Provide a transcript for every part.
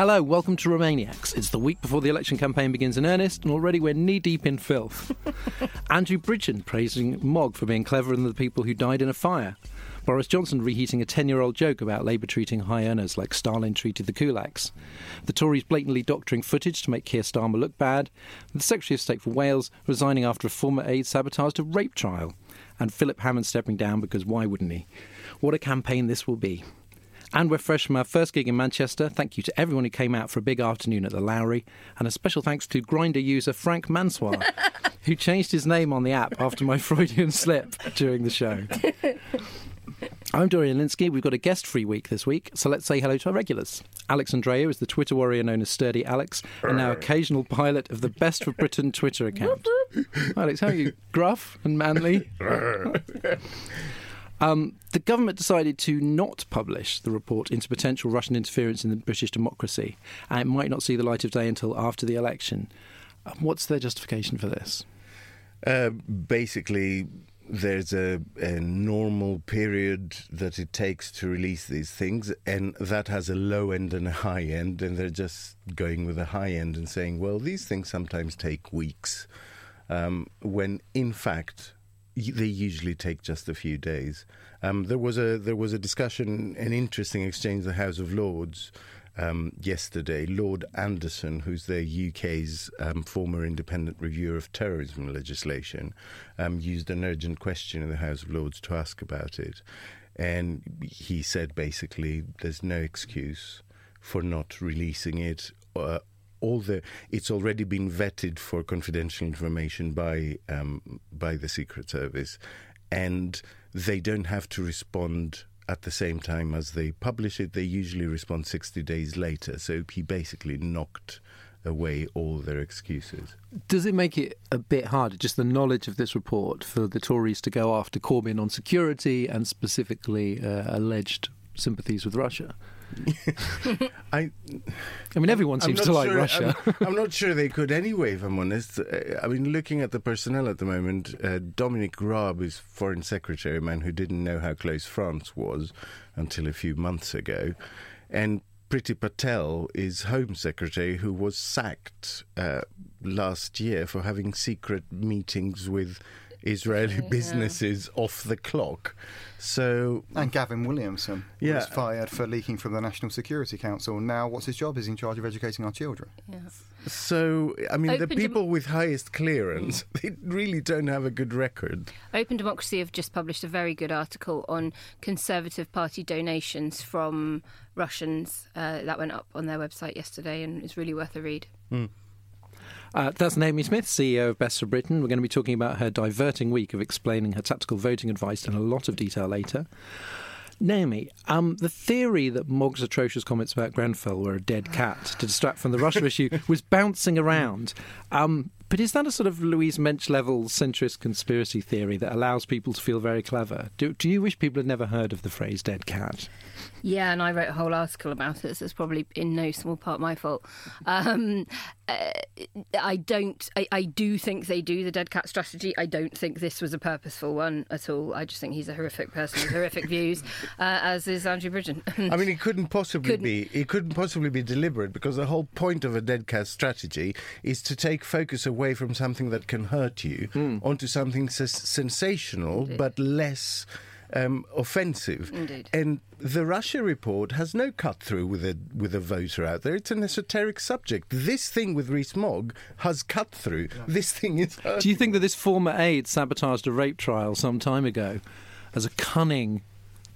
Hello, welcome to Remainiacs. It's the week before the election campaign begins in earnest, and already we're knee deep in filth. Andrew Bridgen praising Mogg for being cleverer than the people who died in a fire. Boris Johnson reheating a 10 year old joke about Labour treating high earners like Stalin treated the kulaks. The Tories blatantly doctoring footage to make Keir Starmer look bad. The Secretary of State for Wales resigning after a former aide sabotaged a rape trial. And Philip Hammond stepping down because why wouldn't he? What a campaign this will be. And we're fresh from our first gig in Manchester. Thank you to everyone who came out for a big afternoon at the Lowry. And a special thanks to Grindr user Frank Mansoir, who changed his name on the app after my Freudian slip during the show. I'm Dorian Lynskey. We've got a guest free week this week, so let's say hello to our regulars. Alex Andreou is the Twitter warrior known as Sturdy Alex, and now occasional pilot of the Best for Britain Twitter account. Alex, how are you? Gruff and manly? Um, the government decided to not publish the report into potential Russian interference in the British democracy, and it might not see the light of day until after the election. Um, what's their justification for this? Uh, basically, there's a, a, normal period that it takes to release these things, and that has a low end and a high end, and they're just going with a high end and saying, well, these things sometimes take weeks, um, when in fact they usually take just a few days. Um, there was a there was a discussion, an interesting exchange in the House of Lords um, yesterday. Lord Anderson, who's the UK's um, former independent reviewer of terrorism legislation, um, used an urgent question in the House of Lords to ask about it, and he said basically there's no excuse for not releasing it. Uh, all the it's already been vetted for confidential information by um, by the Secret Service, and they don't have to respond at the same time as they publish it. They usually respond sixty days later. So he basically knocked away all their excuses. Does it make it a bit harder, just the knowledge of this report, for the Tories to go after Corbyn on security and specifically uh, alleged sympathies with Russia? I, I mean, everyone seems to like sure, Russia. I'm, I'm, not sure they could anyway, if I'm honest. I mean, looking at the personnel at the moment, uh, Dominic Raab is foreign secretary, a man who didn't know how close France was until a few months ago, and Priti Patel is Home Secretary, who was sacked uh, last year for having secret meetings with Israeli yeah. businesses off the clock. So and Gavin Williamson yeah. was fired for leaking from the National Security Council. Now, what's his job? He's in charge of educating our children. Yeah. So, I mean, Open the people Dem- with highest clearance, they really don't have a good record. Open Democracy have just published a very good article on Conservative Party donations from Russians. Uh, that went up on their website yesterday and is really worth a read. Mm. Uh, that's Naomi Smith, CEO of Best for Britain. We're going to be talking about her diverting week of explaining her tactical voting advice in a lot of detail later. Naomi, um, the theory that Mogg's atrocious comments about Grenfell were a dead cat to distract from the Russia issue was bouncing around. Um, but is that a sort of Louise Mensch level centrist conspiracy theory that allows people to feel very clever? Do, do you wish people had never heard of the phrase dead cat? Yeah, and I wrote a whole article about it, so it's probably in no small part my fault. Um, uh, I don't. I, I, do think they do the dead cat strategy. I don't think this was a purposeful one at all. I just think he's a horrific person with horrific views, uh, as is Andrew Bridgen. I mean, it couldn't possibly Couldn't. be. It couldn't possibly be deliberate because the whole point of a dead cat strategy is to take focus away from something that can hurt you onto something s- sensational Indeed. but less. Um, offensive, Indeed. and the Russia report has no cut through with a with a voter out there. It's an esoteric subject. This thing with Rees Mogg has cut through. This thing is. Do you think that this former aide sabotaged a rape trial some time ago as a cunning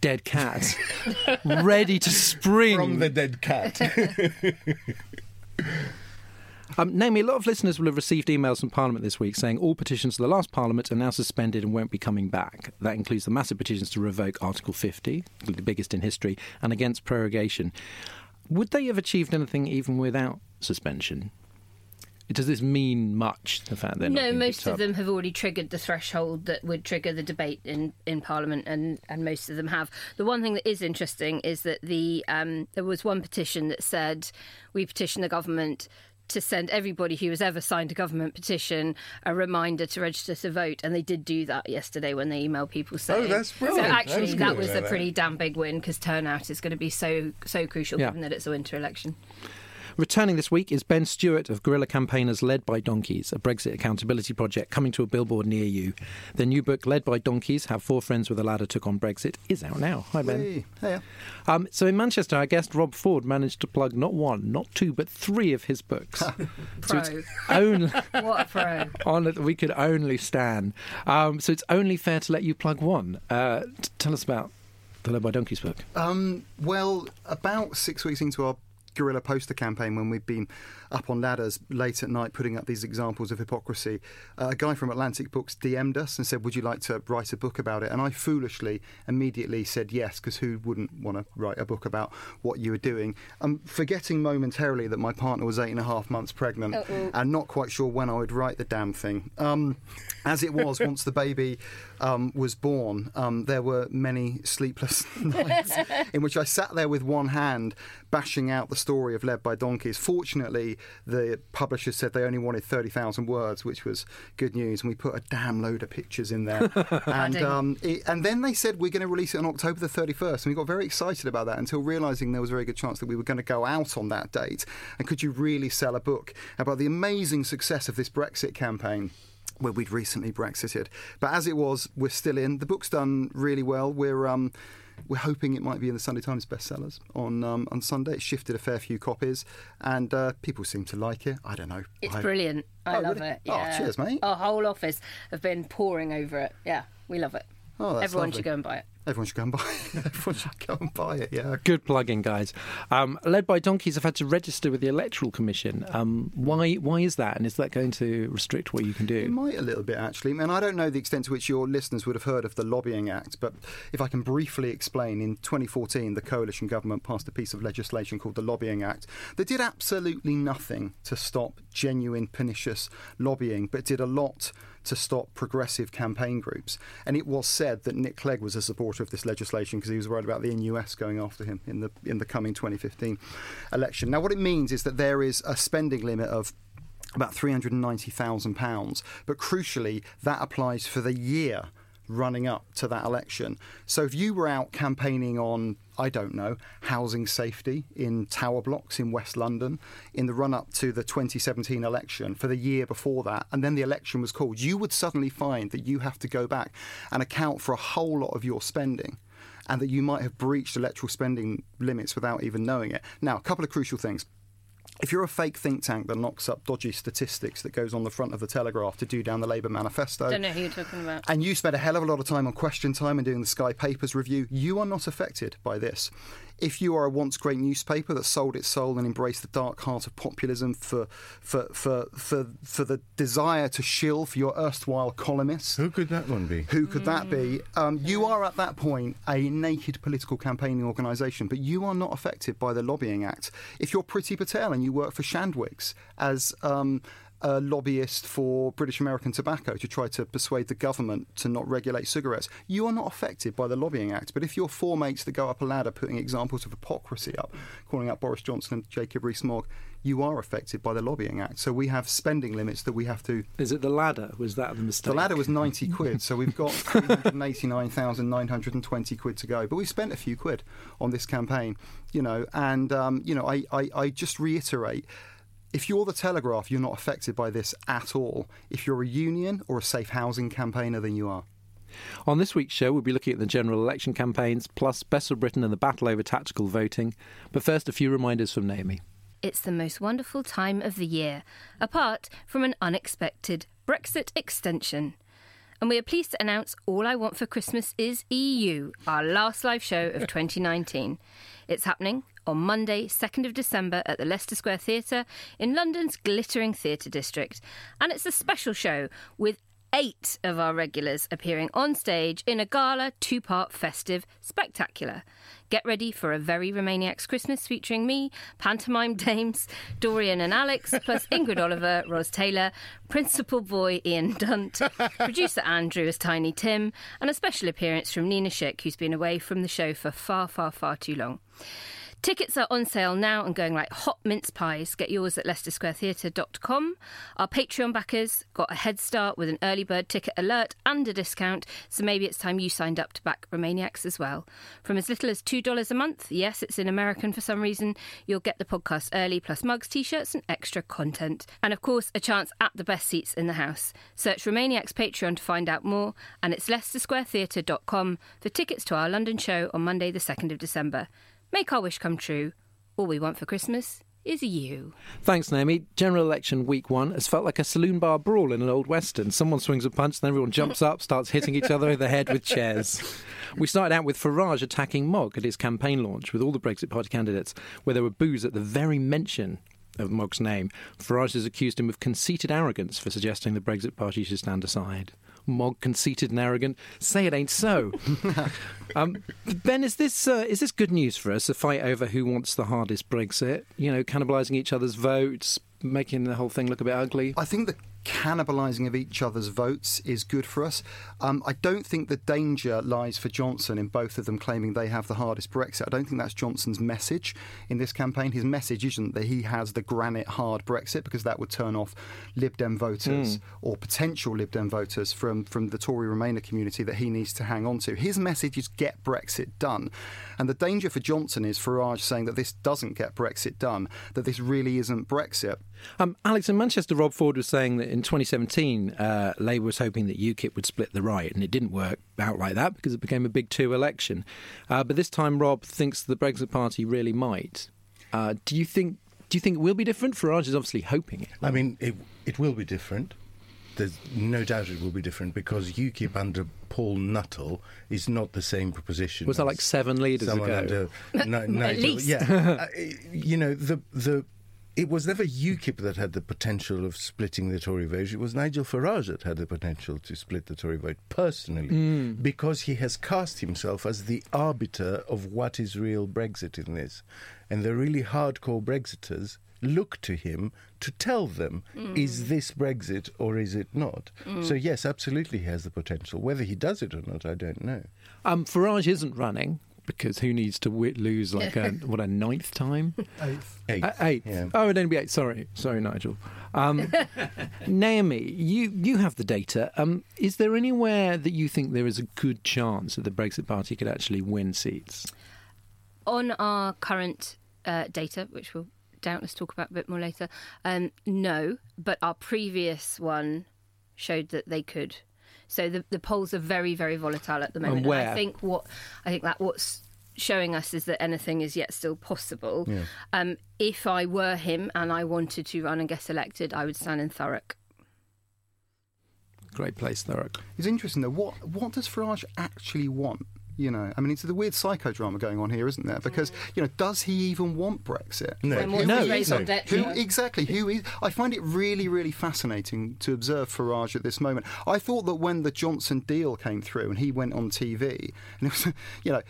dead cat ready to spring from the dead cat? Um, Naomi, a lot of listeners will have received emails from Parliament this week saying all petitions to the last Parliament are now suspended and won't be coming back. That includes the massive petitions to revoke Article 50, the biggest in history, and against prorogation. Would they have achieved anything even without suspension? Does this mean much, the fact not no, most of them have already triggered the threshold that would trigger the debate in, in Parliament, and, and most of them have. The one thing that is interesting is that the um, there was one petition that said we petition the government to send everybody who has ever signed a government petition a reminder to register to vote, and they did do that yesterday when they emailed people oh, saying. that's brilliant! So actually, That's that was a pretty damn big win because turnout is going to be so so crucial Yeah. given that it's a winter election. Returning this week is Ben Stewart of Guerrilla Campaigners Led by Donkeys, a Brexit accountability project coming to a billboard near you. Their new book, Led by Donkeys How Four Friends with a Ladder Took on Brexit, is out now. Hi, Ben. Hey. Um, so in Manchester, our guest Rob Ford managed to plug not one, not two, but three of his books. so Pro. only What a pro. on we could only stand. Um, so it's only fair to let you plug one. Uh, t- tell us about the Led by Donkeys book. Um, well, about six weeks into our guerrilla poster campaign, when we've been up on ladders late at night putting up these examples of hypocrisy, uh, a guy from Atlantic Books DM'd us and said, Would you like to write a book about it? And I foolishly immediately said yes, because who wouldn't want to write a book about what you were doing? I'm forgetting momentarily that my partner was eight and a half months pregnant Uh-oh. and not quite sure when I would write the damn thing. Um, as it was, once the baby um, was born, um, there were many sleepless nights in which I sat there with one hand bashing out the story of Led by Donkeys. Fortunately, the publishers said they only wanted 30,000 words, which was good news, and we put a damn load of pictures in there. and, um, it, and then they said we're going to release it on October the 31st, and we got very excited about that until realising there was a very good chance that we were going to go out on that date. And could you really sell a book about the amazing success of this Brexit campaign? where we'd recently Brexited. But as it was, we're still in. The book's done really well. We're um, we're hoping it might be in the Sunday Times bestsellers on um, on Sunday. It shifted a fair few copies, and uh, people seem to like it. I don't know. It's I- brilliant. I Oh, love really? it. Oh, cheers, mate. Our whole office have been pouring over it. Yeah, we love it. Oh, that's Everyone lovely. should go and buy it. Everyone should go and buy it. Everyone should go and buy it. Yeah. Good plugging, guys. Um, led by donkeys, I've had to register with the Electoral Commission. Um, why? Why is that? And is that going to restrict what you can do? It might a little bit actually, and I don't know the extent to which your listeners would have heard of the Lobbying Act, but if I can briefly explain, in 2014 the coalition government passed a piece of legislation called the Lobbying Act that did absolutely nothing to stop genuine pernicious lobbying, but did a lot to stop progressive campaign groups. And it was said that Nick Clegg was a supporter of this legislation because he was worried about the NUS going after him in the in the coming 2015 election. Now, what it means is that there is a spending limit of about £390,000. But crucially, that applies for the year running up to that election. So if you were out campaigning on, I don't know, housing safety in tower blocks in West London in the run up to the 2017 election for the year before that, and then the election was called, you would suddenly find that you have to go back and account for a whole lot of your spending. And that you might have breached electoral spending limits without even knowing it. Now, a couple of crucial things if you're a fake think tank that knocks up dodgy statistics that goes on the front of the Telegraph to do down the Labour manifesto, Don't know who you're talking about. and you spend a hell of a lot of time on question time and doing the Sky Papers review, you are not affected by this. If you are a once great newspaper that sold its soul and embraced the dark heart of populism for for for for, for the desire to shill for your erstwhile columnists, Who could that one be? who could that be? Um, you are at that point a naked political campaigning organisation, but you are not affected by the Lobbying Act. If you're Priti Patel and you work for Shandwick's as um, a lobbyist for British American Tobacco to try to persuade the government to not regulate cigarettes, you are not affected by the Lobbying Act. But if you're four mates that go up a ladder putting examples of hypocrisy up, calling out Boris Johnson and Jacob Rees-Mogg, you are affected by the Lobbying Act. So we have spending limits that we have to Is it the ladder? Was that the mistake? the ladder was 90 quid, so we've got 389,920 quid to go. But we've spent a few quid on this campaign, you know, and, um, you know, I, I, I just reiterate if you're the Telegraph, you're not affected by this at all. If you're a union or a safe housing campaigner, then you are. On this week's show, we'll be looking at the general election campaigns, plus Best of Britain and the battle over tactical voting. But first, a few reminders from Naomi. It's the most wonderful time of the year, apart from an unexpected Brexit extension. And we are pleased to announce All I Want for Christmas is EU, our last live show of 2019. It's happening on Monday, 2nd of December at the Leicester Square Theatre in London's glittering theatre district. And it's a special show with eight of our regulars appearing on stage in a gala two part festive spectacular. Get ready for a very Remainiacs Christmas featuring me, pantomime dames Dorian and Alex, plus Ingrid Oliver, Ros Taylor, Principal Boy Ian Dunt, producer Andrew as Tiny Tim, and a special appearance from Nina Schick, who's been away from the show for far, far, far too long. Tickets are on sale now and going like hot mince pies. Get yours at leicestersquaretheatre.com. Our Patreon backers got a head start with an early bird ticket alert and a discount, so maybe it's time you signed up to back Remainiacs as well. From as little as $2 a month, yes, it's in American for some reason, you'll get the podcast early, plus mugs, t shirts, and extra content. And of course, a chance at the best seats in the house. Search Remainiacs Patreon to find out more, and it's leicestersquaretheatre.com for tickets to our London show on Monday, the 2nd of December. Make our wish come true. All we want for Christmas is you. Thanks, Naomi. General election week one has felt like a saloon bar brawl in an old western. Someone swings a punch, then everyone jumps up, starts hitting each other over the head with chairs. We started out with Farage attacking Mogg at his campaign launch with all the Brexit Party candidates, where there were boos at the very mention of Mogg's name. Farage has accused him of conceited arrogance for suggesting the Brexit Party should stand aside. Mogg, conceited and arrogant. Say it ain't so. um, ben, is this uh, is this good news for us? A fight over who wants the hardest Brexit? You know, cannibalising each other's votes, making the whole thing look a bit ugly. I think the cannibalising of each other's votes is good for us. Um, I don't think the danger lies for Johnson in both of them claiming they have the hardest Brexit. I don't think that's Johnson's message in this campaign. His message isn't that he has the granite hard Brexit because that would turn off Lib Dem voters mm. or potential Lib Dem voters from, from the Tory Remainer community that he needs to hang on to. His message is get Brexit done. And the danger for Johnson is Farage saying that this doesn't get Brexit done, that this really isn't Brexit. Um, Alex, in Manchester, Rob Ford was saying that in 2017, uh, Labour was hoping that UKIP would split the right, and it didn't work out like that because it became a big two election. Uh, but this time, Rob thinks the Brexit Party really might. Uh, do you think? Do you think it will be different? Farage is obviously hoping it. I mean, it, it will be different. There's no doubt it will be different because UKIP under Paul Nuttall is not the same proposition. Was that like seven leaders ago? Under, no, Nigel, yeah, uh, you know the the it was never UKIP that had the potential of splitting the Tory vote. It was Nigel Farage that had the potential to split the Tory vote personally, mm. because he has cast himself as the arbiter of what is real Brexit in this. And the really hardcore Brexiters look to him to tell them mm. is this Brexit or is it not? Mm. So, yes, absolutely he has the potential. Whether he does it or not, I don't know. Um, Farage isn't running because who needs to lose like a what a ninth time? Eighth. Eighth. Uh, eighth. Yeah. Oh, it'd only be eight. Sorry, sorry, Nigel. Um, Naomi, you you have the data. Um, is there anywhere that you think there is a good chance that the Brexit Party could actually win seats? On our current uh, data, which we'll doubtless talk about a bit more later, um, no. But our previous one showed that they could. So the, the polls are very, very volatile at the moment. And where? I think what I think that what's showing us is that anything is yet still possible. Yeah. Um, if I were him and I wanted to run and get elected, I would stand in Thurrock. Great place, Thurrock. It's interesting though. What what does Farage actually want? You know, I mean, it's the weird psychodrama going on here, isn't there? Because mm. you know, does he even want Brexit? No, who, no, no. Who, exactly. Who is? I find it really, really fascinating to observe Farage at this moment. I thought that when the Johnson deal came through and he went on TV, and it was, you know,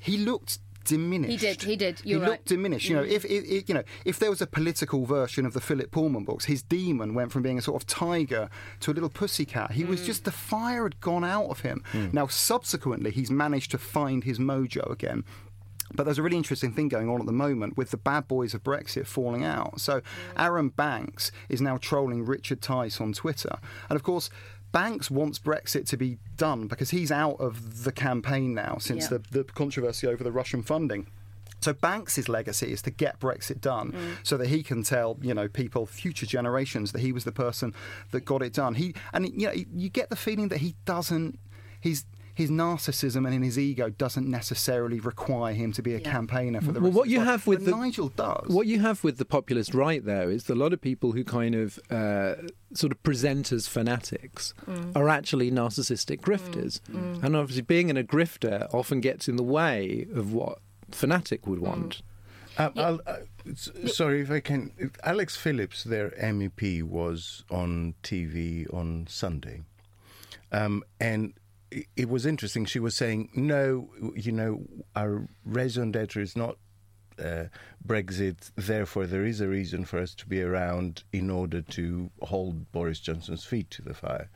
he looked diminished. He did. He did. You're he right. looked diminished. You know, mm. if, if, you know, if there was a political version of the Philip Pullman books, his daemon went from being a sort of tiger to a little pussycat. He mm. was just the fire had gone out of him. Mm. Now, subsequently, he's managed to find his mojo again. But there's a really interesting thing going on at the moment with the bad boys of Brexit falling out. So Arron Banks is now trolling Richard Tice on Twitter. And of course, Banks wants Brexit to be done because he's out of the campaign now since yeah. the, the controversy over the Russian funding. So Banks's legacy is to get Brexit done, mm. so that he can tell you know people, future generations, that he was the person that got it done. He and you know you get the feeling that he doesn't. He's his narcissism and in his ego doesn't necessarily require him to be a yeah. campaigner for the well, what you have with the, Nigel does. What you have with the populist right, though, is a lot of people who kind of uh, sort of present as fanatics mm. are actually narcissistic grifters, mm. Mm. and obviously being in a grifter often gets in the way of what fanatic would want. Uh, uh, sorry if I can. Alex Phillips, their MEP, was on TV on Sunday, um, and it was interesting. She was saying, no, you know, our raison d'etre is not uh, Brexit. Therefore, there is a reason for us to be around in order to hold Boris Johnson's feet to the fire.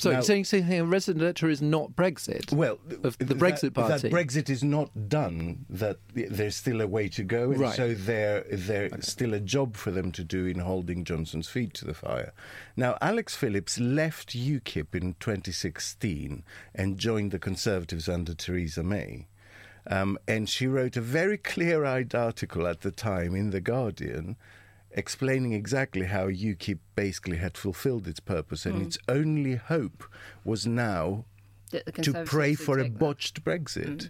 So Now- you're saying, saying a resident electorate is not Brexit? Well, of the that- Brexit Party. That Brexit is not done. That there's still a way to go, and Right. so there there's still a job for them to do in holding Johnson's feet to the fire. Now, Alex Phillips left UKIP in 2016 and joined the Conservatives under Theresa May. Um, and she wrote a very clear eyed article at the time in The Guardian explaining exactly how UKIP basically had fulfilled its purpose, and hmm. its only hope was now to pray for a take that. botched Brexit. Hmm.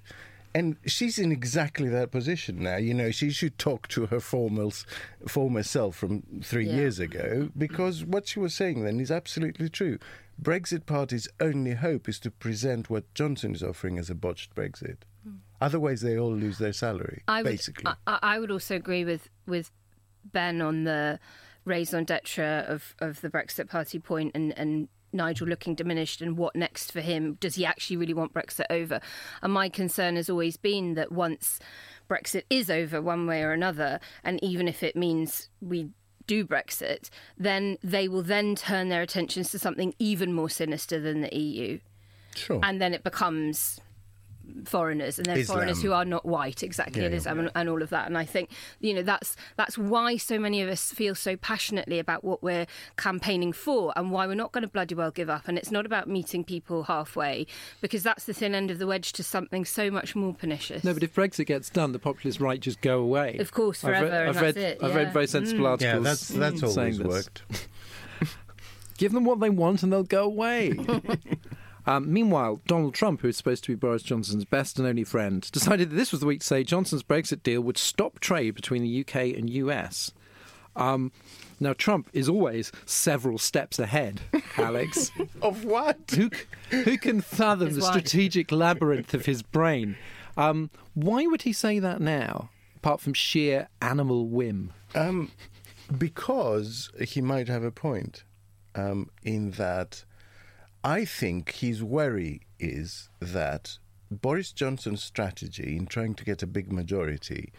And she's in exactly that position now. You know, she should talk to her former, former self from three Yeah. years ago hmm. because what she was saying then is absolutely true. Brexit Party's only hope is to present what Johnson is offering as a botched Brexit. Otherwise, they all lose their salary, I would, basically. I, I I would also agree with with Ben on the raison d'etre of, of the Brexit Party point and, and Nigel looking diminished and what next for him. Does he actually really want Brexit over? And my concern has always been that once Brexit is over one way or another, and even if it means we do Brexit, then they will then turn their attentions to something even more sinister than the EU. sure. And then it becomes foreigners and then Islam. foreigners who are not white exactly Yeah, and yeah. And, and all of that and I think you know that's that's why so many of us feel so passionately about what we're campaigning for and why we're not going to bloody well give up and it's not about meeting people halfway because that's the thin end of the wedge to something so much more pernicious No, but if Brexit gets done, the populist right just go away. Of course, I've forever, read, and I've that's read, it, I've read very sensible mm. articles. yeah, that's that's saying always worked. Give them what they want and they'll go away. um, meanwhile, Donald Trump, who is supposed to be Boris Johnson's best and only friend, decided that this was the week to say Johnson's Brexit deal would stop trade between the UK and US. Um, now, Trump is always several steps ahead, Alex. Of what? who, who can fathom His the wife. strategic labyrinth of his brain? Um, why would he say that now, apart from sheer animal whim? Um, because he might have a point um, in that I think his worry is that Boris Johnson's strategy in trying to get a big majority,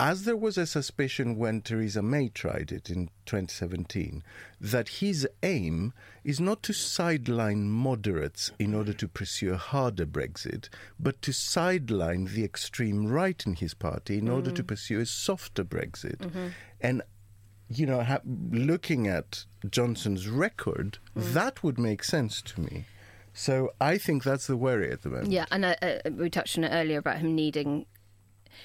as there was a suspicion when Theresa May tried it in 2017, that his aim is not to sideline moderates in order to pursue a harder Brexit, but to sideline the extreme right in his party in order to mm. pursue a softer Brexit. Mm-hmm. And you know, ha- looking at Johnson's record, that would make sense to me. So I think that's the worry at the moment. Yeah, and uh, we touched on it earlier about him needing.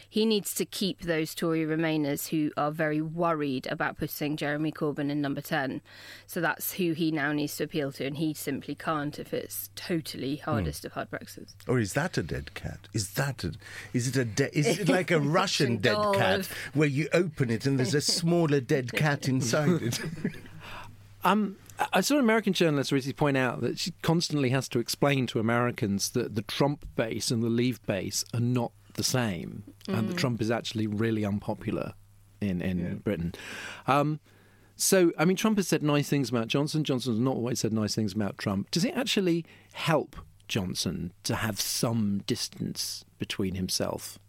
He needs to keep those Tory Remainers who are very worried about putting Jeremy Corbyn in number 10. So that's who he now needs to appeal to, and he simply can't if it's totally hardest of hard Brexits. Or is that a dead cat? Is that a, is it a de- is it like a Russian dead cat where you open it and there's a smaller dead cat inside it? Um, I- I saw an American journalist recently point out that she constantly has to explain to Americans that the Trump base and the Leave base are not the same, and that Trump is actually really unpopular in in Britain. Um, so, I mean, Trump has said nice things about Johnson. Johnson has not always said nice things about Trump. Does it actually help Johnson to have some distance between himself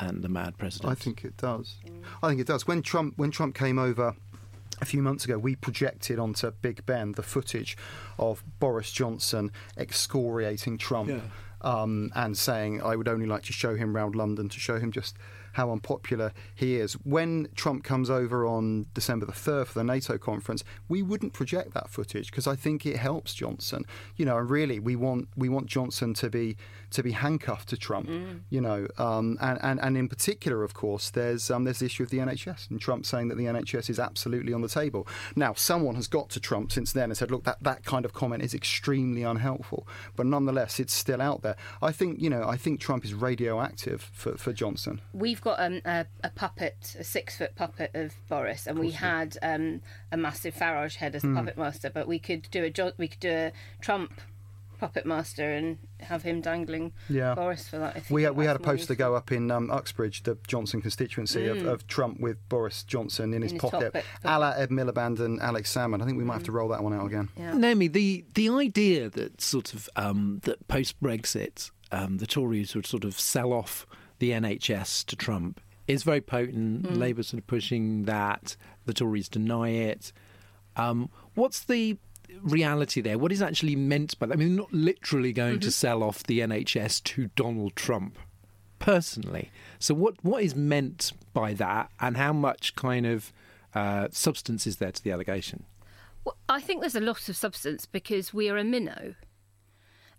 and the mad president? I think it does. I think it does. When Trump when Trump came over a few months ago, we projected onto Big Ben the footage of Boris Johnson excoriating Trump Yeah. Um, and saying, "I would only like to show him round London to show him just." How unpopular he is. When Trump comes over on December the 3rd for the NATO conference, we wouldn't project that footage because I think it helps Johnson. You know, and really, we want we want Johnson to be to be handcuffed to Trump. You know, um, and, and and in particular, of course, there's um, there's the issue of the NHS and Trump saying that the NHS is absolutely on the table. Now, someone has got to Trump since then and said, look, that that kind of comment is extremely unhelpful, but nonetheless, it's still out there. I think you know, I think Trump is radioactive for, for Johnson. We've got um, a, a puppet, a six foot puppet of Boris, and we had um, a massive Farage head as the puppet master. But we could do a Jo- we could do a Trump puppet master and have him dangling Yeah. Boris for that. If you We had, we had a that's more poster go up in um, Uxbridge, the Johnson constituency, of, of Trump with Boris Johnson in his, his pocket, pocket. a la Ed Miliband and Alex Salmond. I think we might have to roll that one out again. Yeah. Naomi, the the idea that sort of um, that post Brexit, um, the Tories would sort of sell off the NHS to Trump is very potent. Labour sort of pushing that. The Tories deny it. Um, what's the reality there? What is actually meant by that? I mean, not literally going Mm-hmm. to sell off the NHS to Donald Trump personally. So, what what is meant by that, and how much kind of uh, substance is there to the allegation? Well, I think there's a lot of substance because we are a minnow.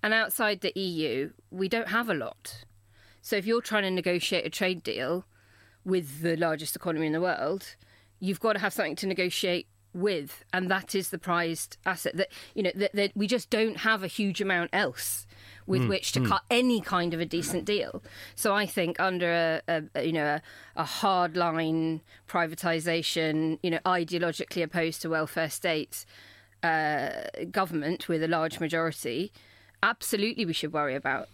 And outside the EU, we don't have a lot. So if you're trying to negotiate a trade deal with the largest economy in the world, you've got to have something to negotiate with, and that is the prized asset. That you know that, that we just don't have a huge amount else with which to cut any kind of a decent deal. So I think under a, a you know a, a hard line privatization, you know ideologically opposed to welfare states uh, government with a large majority, absolutely we should worry about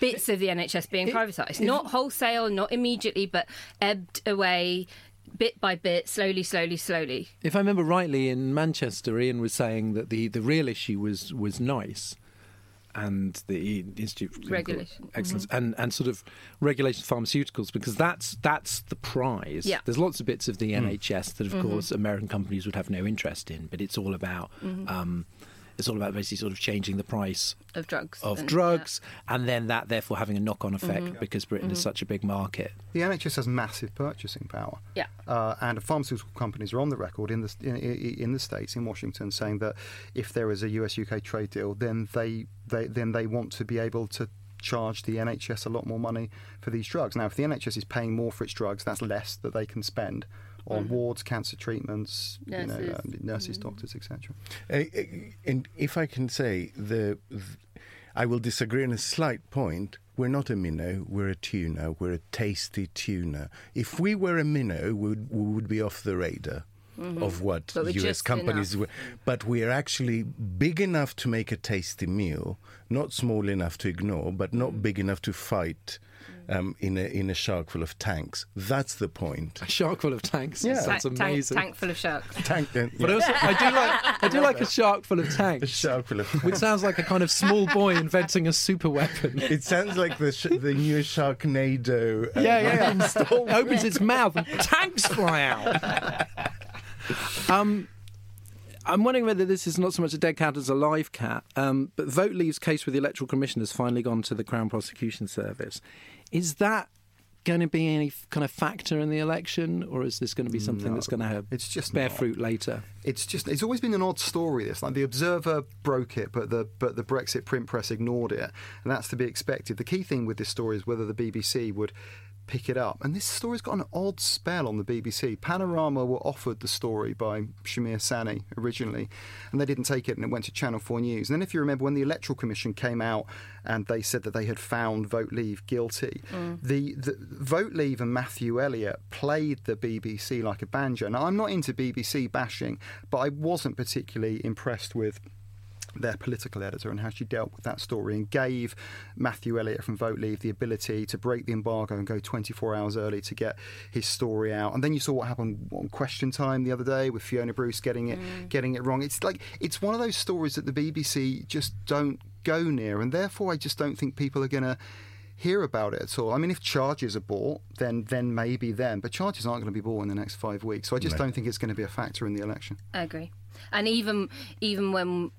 bits of the NHS being privatised. Not wholesale, not immediately, but ebbed away bit by bit, slowly, slowly, slowly. If I remember rightly, in Manchester, Ian was saying that the, the real issue was was NICE, and the Institute for Regulation. Mm-hmm. Excellence, and, and sort of regulation of pharmaceuticals, because that's that's the prize. Yeah. There's lots of bits of the mm. NHS that, of mm-hmm. course, American companies would have no interest in, but it's all about. Mm-hmm. Um, it's all about basically sort of changing the price Of drugs. of and- drugs, and then that therefore having a knock-on effect because Britain is such a big market. The NHS has massive purchasing power. Yeah. Uh, and pharmaceutical companies are on the record in the in, in the states in Washington saying that if there is a US UK trade deal, then they, they then they want to be able to charge the NHS a lot more money for these drugs. Now, if the NHS is paying more for its drugs, that's less that they can spend on wards, cancer treatments, you know, Nurses. uh, nurses, doctors, etc. Uh, uh, and if I can say, the, th I will disagree on a slight point. We're not a minnow, we're a tuna, we're a tasty tuna. If we were a minnow, we would, we would be off the radar. Of what US companies enough. were, but we're actually big enough to make a tasty meal, not small enough to ignore, but not big enough to fight um, in a in a shark full of tanks. That's the point. A shark full of tanks. Yeah. That's tank, amazing. tank full of sharks. Tank, uh, But also, I do like I do like a shark full of tanks. a shark full of Which sounds like a kind of small boy inventing a super weapon. It sounds like the sh- the new Sharknado. uh, Yeah, yeah, yeah. It opens its mouth and tanks fly out. Um, I'm wondering whether this is not so much a dead cat as a live cat. Um, but Vote Leave's case with the Electoral Commission has finally gone to the Crown Prosecution Service. Is that going to be any kind of factor in the election, or is this going to be something that's going to It's just bear not. fruit later? It's just it's always been an odd story. This like the Observer broke it, but the but the Brexit print press ignored it, and that's to be expected. The key thing with this story is whether the BBC would pick it up. And this story's got an odd spell on the BBC. Panorama were offered the story by Shahmir Sanni originally, and they didn't take it, and it went to Channel 4 News. And then, if you remember, when the Electoral Commission came out and they said that they had found Vote Leave guilty, mm. the, the Vote Leave and Matthew Elliott played the BBC like a banjo. Now, I'm not into BBC bashing, but I wasn't particularly impressed with their political editor and how she dealt with that story and gave Matthew Elliott from Vote Leave the ability to break the embargo and go 24 hours early to get his story out. And then you saw what happened on Question Time the other day with Fiona Bruce getting it mm. getting it wrong. It's like it's one of those stories that the BBC just don't go near, and therefore I just don't think people are going to hear about it at all. I mean, if charges are bought, then then maybe then, but charges aren't going to be bought in the next five weeks. So I just don't think it's going to be a factor in the election. I agree. And even even when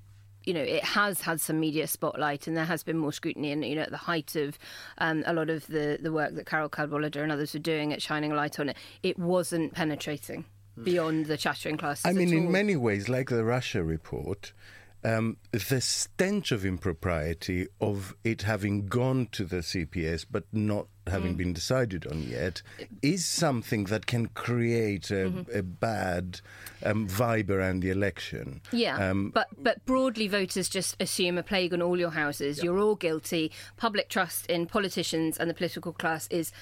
you know it has had some media spotlight and there has been more scrutiny and you know at the height of um, a lot of the the work that Carole Cadwalladr and others were doing at shining a light on it it wasn't penetrating beyond the chattering classes I mean, in many ways, like the Russia report, um, the stench of impropriety of it having gone to the CPS but not Mm. having been decided on yet is something that can create a, Mm-hmm. a bad um, vibe around the election. Yeah, Um, but but broadly, voters just assume a plague on all your houses. You're all guilty. Public trust in politicians and the political class is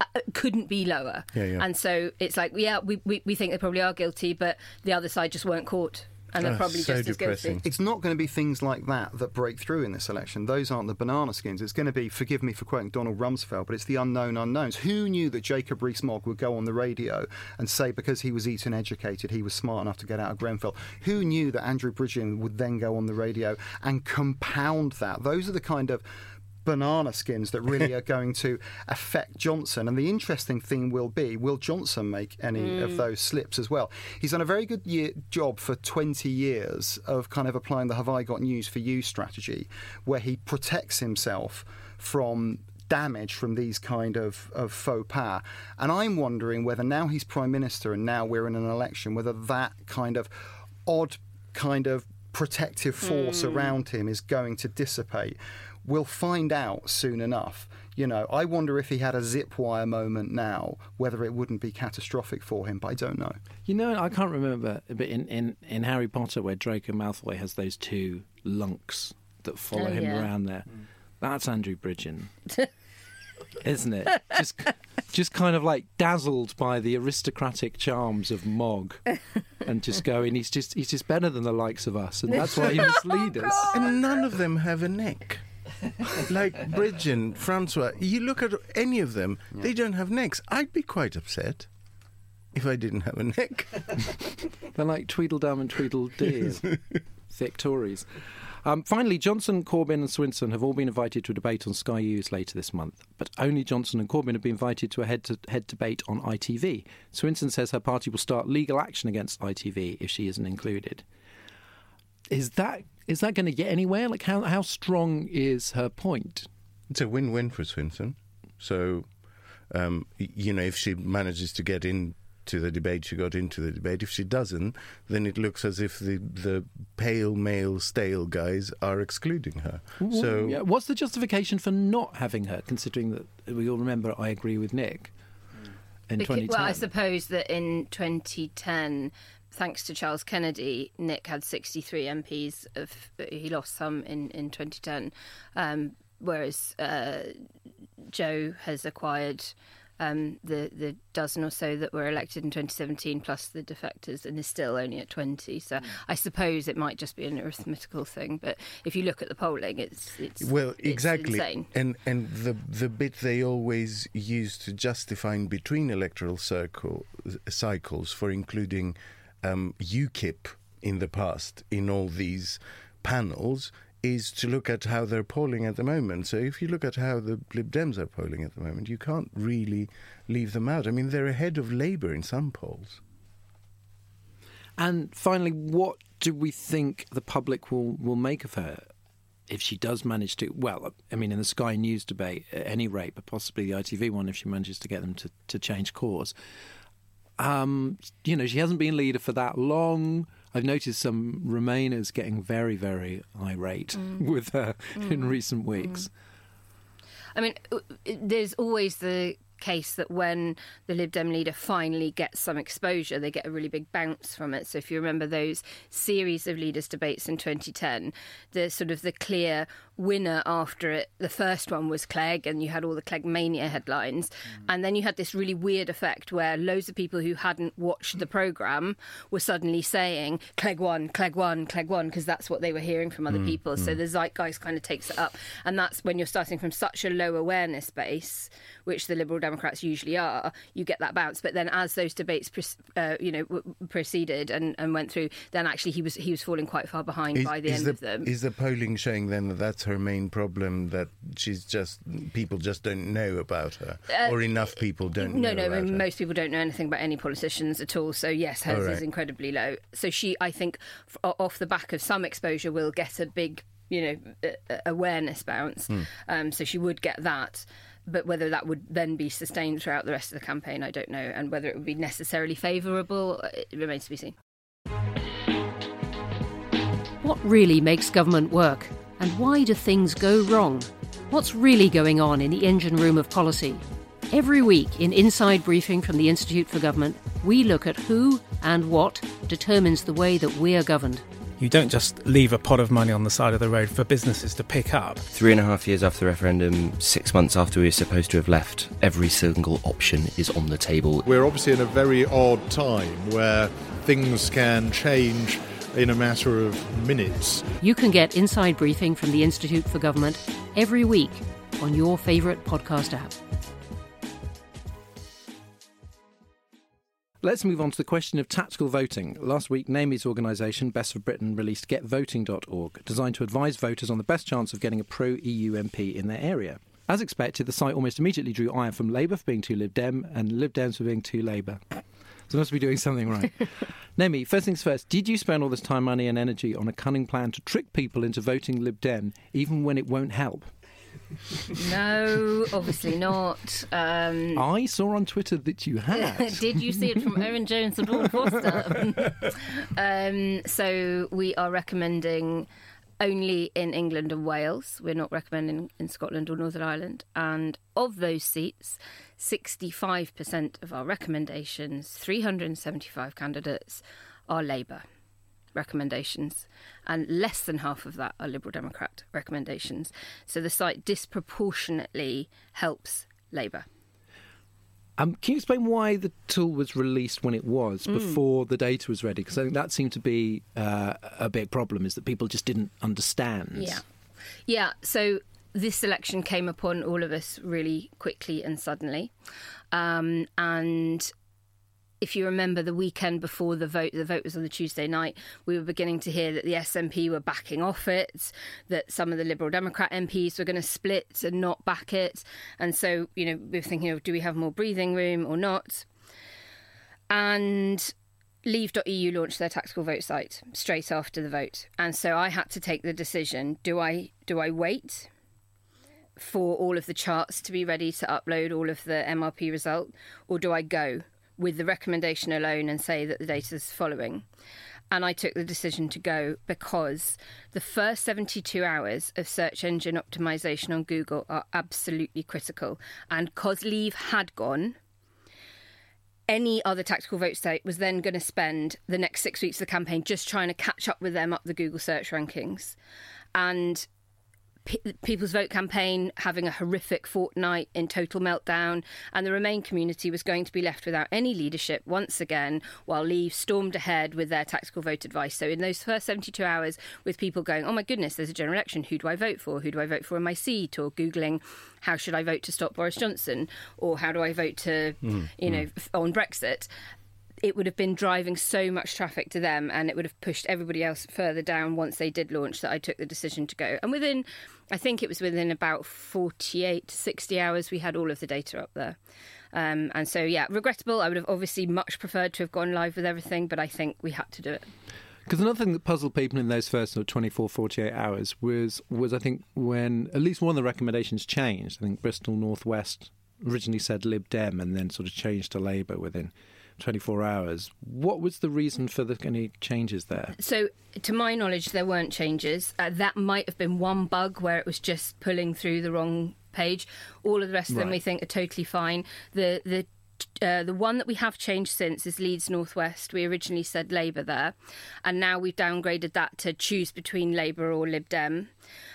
uh, couldn't be lower. Yeah, yeah. And so it's like, yeah, we, we, we think they probably are guilty, but the other side just weren't caught, and they're Ah, probably so just as depressing. guilty. It's not going to be things like that that break through in this election. Those aren't the banana skins. It's going to be, forgive me for quoting Donald Rumsfeld, but it's the unknown unknowns. Who knew that Jacob Rees-Mogg would go on the radio and say because he was Eton educated, he was smart enough to get out of Grenfell? Who knew that Andrew Bridgen would then go on the radio and compound that? Those are the kind of banana skins that really are going to affect Johnson. And the interesting thing will be will Johnson make any mm. of those slips as well? He's done a very good year, job for 20 years of kind of applying the Have I Got News for You strategy, where he protects himself from damage from these kind of, of faux pas. And I'm wondering whether now he's Prime Minister and now we're in an election, whether that kind of odd kind of protective force mm. around him is going to dissipate. We'll find out soon enough. You know, I wonder if he had a zip wire moment now, whether it wouldn't be catastrophic for him, but I don't know. You know, I can't remember, but in, in, in Harry Potter, where Draco Malfoy has those two lunks that follow oh, him yeah. around there, mm. that's Andrew Bridgen. isn't it? Just, just kind of like dazzled by the aristocratic charms of Mogg, and just going, he's just, he's just better than the likes of us, and that's why he must lead us. And none of them have a neck like Bridgen, Francois, you look at any of them, yeah. they don't have necks. I'd be quite upset if I didn't have a neck. They're like Tweedledum and Tweedledee, thick Tories. Um, finally, Johnson, Corbyn, and Swinson have all been invited to a debate on Sky News later this month, but only Johnson and Corbyn have been invited to a head to head debate on ITV. Swinson says her party will start legal action against ITV if she isn't included. Is that is that going to get anywhere? Like, how how strong is her point? It's a win-win for Swinson. So, um, you know, if she manages to get into the debate, she got into the debate. If she doesn't, then it looks as if the the pale male stale guys are excluding her. Well, so, yeah. what's the justification for not having her? Considering that we all remember, I agree with Nick. In because, 2010. Well, I suppose that in 2010 thanks to Charles Kennedy, Nick had 63 MPs. Of he lost some in in 2010, um, whereas uh, Jo has acquired. Um, the the dozen or so that were elected in 2017, plus the defectors, and is still only at 20. So mm. I suppose it might just be an arithmetical thing. But if you look at the polling, it's it's well it's exactly, insane. and and the the bit they always use to justify in between electoral circle cycles for including um, UKIP in the past in all these panels is to look at how they're polling at the moment. So if you look at how the Lib Dems are polling at the moment, you can't really leave them out. I mean, they're ahead of Labour in some polls. And finally, what do we think the public will, will make of her if she does manage to? Well, I mean, in the Sky News debate, at any rate, but possibly the ITV one if she manages to get them to, to change course. Um, you know, she hasn't been leader for that long. I've noticed some Remainers getting very, very irate mm. with her mm. in recent weeks. Mm. I mean, there's always the case that when the Lib Dem leader finally gets some exposure, they get a really big bounce from it. So if you remember those series of leaders debates in 2010, the sort of the clear winner after it, the first one was Clegg, and you had all the Clegg mania headlines, mm. and then you had this really weird effect where loads of people who hadn't watched the program were suddenly saying Clegg won, Clegg won, Clegg won, because that's what they were hearing from other mm. people. So mm. the zeitgeist kind of takes it up, and that's when you're starting from such a low awareness base, which the Liberal Democrats usually are, you get that bounce. But then as those debates, uh, you know, proceeded and, and went through, then actually he was he was falling quite far behind is, by the end the, of them. Is the polling showing then that that's her main problem that she's just people just don't know about her, uh, or enough people don't? Know? No, no, most people don't know anything about any politicians at all. So yes, hers right. is incredibly low. So she, I think, off the back of some exposure, will get a big you know awareness bounce. Mm. Um, so she would get that. But whether that would then be sustained throughout the rest of the campaign, I don't know. And whether it would be necessarily favourable, it remains to be seen. What really makes government work? And why do things go wrong? What's really going on in the engine room of policy? Every week in Inside Briefing from the Institute for Government, we look at who and what determines the way that we are governed. You don't just leave a pot of money on the side of the road for businesses to pick up. Three and a half years after the referendum, six months after we were supposed to have left, every single option is on the table. We're obviously in a very odd time where things can change in a matter of minutes. You can get inside briefing from the Institute for Government every week on your favourite podcast app. Let's move on to the question of tactical voting. Last week, Naomi's organisation, Best for Britain, released getvoting.org, designed to advise voters on the best chance of getting a pro EU MP in their area. As expected, the site almost immediately drew ire from Labour for being too Lib Dem and Lib Dems for being too Labour. So must be doing something right. Naomi, first things first, did you spend all this time, money, and energy on a cunning plan to trick people into voting Lib Dem, even when it won't help? No, obviously not. Um, I saw on Twitter that you had. Did you see it from Owen Jones and Dawn Foster? um, so we are recommending only in England and Wales. We're not recommending in Scotland or Northern Ireland. And of those seats, 65% of our recommendations, 375 candidates, are Labour recommendations, and less than half of that are Liberal Democrat recommendations. So the site disproportionately helps Labour. Um, can you explain why the tool was released when it was mm. before the data was ready? Because I think that seemed to be uh, a big problem, is that people just didn't understand. Yeah, yeah. So this election came upon all of us really quickly and suddenly, um, and if you remember the weekend before the vote, the vote was on the Tuesday night, we were beginning to hear that the SNP were backing off it, that some of the Liberal Democrat MPs were going to split and not back it. And so, you know, we were thinking of do we have more breathing room or not? And Leave.eu launched their tactical vote site straight after the vote. And so I had to take the decision do I do I wait for all of the charts to be ready to upload all of the MRP result or do I go? With the recommendation alone and say that the data is following. And I took the decision to go because the first 72 hours of search engine optimization on Google are absolutely critical. And because Leave had gone, any other tactical vote state was then going to spend the next six weeks of the campaign just trying to catch up with them up the Google search rankings. And People's Vote campaign having a horrific fortnight in total meltdown, and the Remain community was going to be left without any leadership once again, while Leave stormed ahead with their tactical vote advice. So, in those first 72 hours, with people going, Oh my goodness, there's a general election, who do I vote for? Who do I vote for in my seat? Or Googling, How should I vote to stop Boris Johnson? Or how do I vote to, mm, you know, mm. on Brexit? It would have been driving so much traffic to them and it would have pushed everybody else further down once they did launch that I took the decision to go. And within, I think it was within about 48 to 60 hours, we had all of the data up there. Um, and so, yeah, regrettable. I would have obviously much preferred to have gone live with everything, but I think we had to do it. Because another thing that puzzled people in those first sort of 24, 48 hours was, was I think, when at least one of the recommendations changed. I think Bristol Northwest originally said Lib Dem and then sort of changed to Labour within 24 hours. What was the reason for the, any changes there? So, to my knowledge, there weren't changes. Uh, that might have been one bug where it was just pulling through the wrong page. All of the rest of them we think are totally fine. The the uh, the one that we have changed since is Leeds Northwest. We originally said Labour there, and now we've downgraded that to choose between Labour or Lib Dem.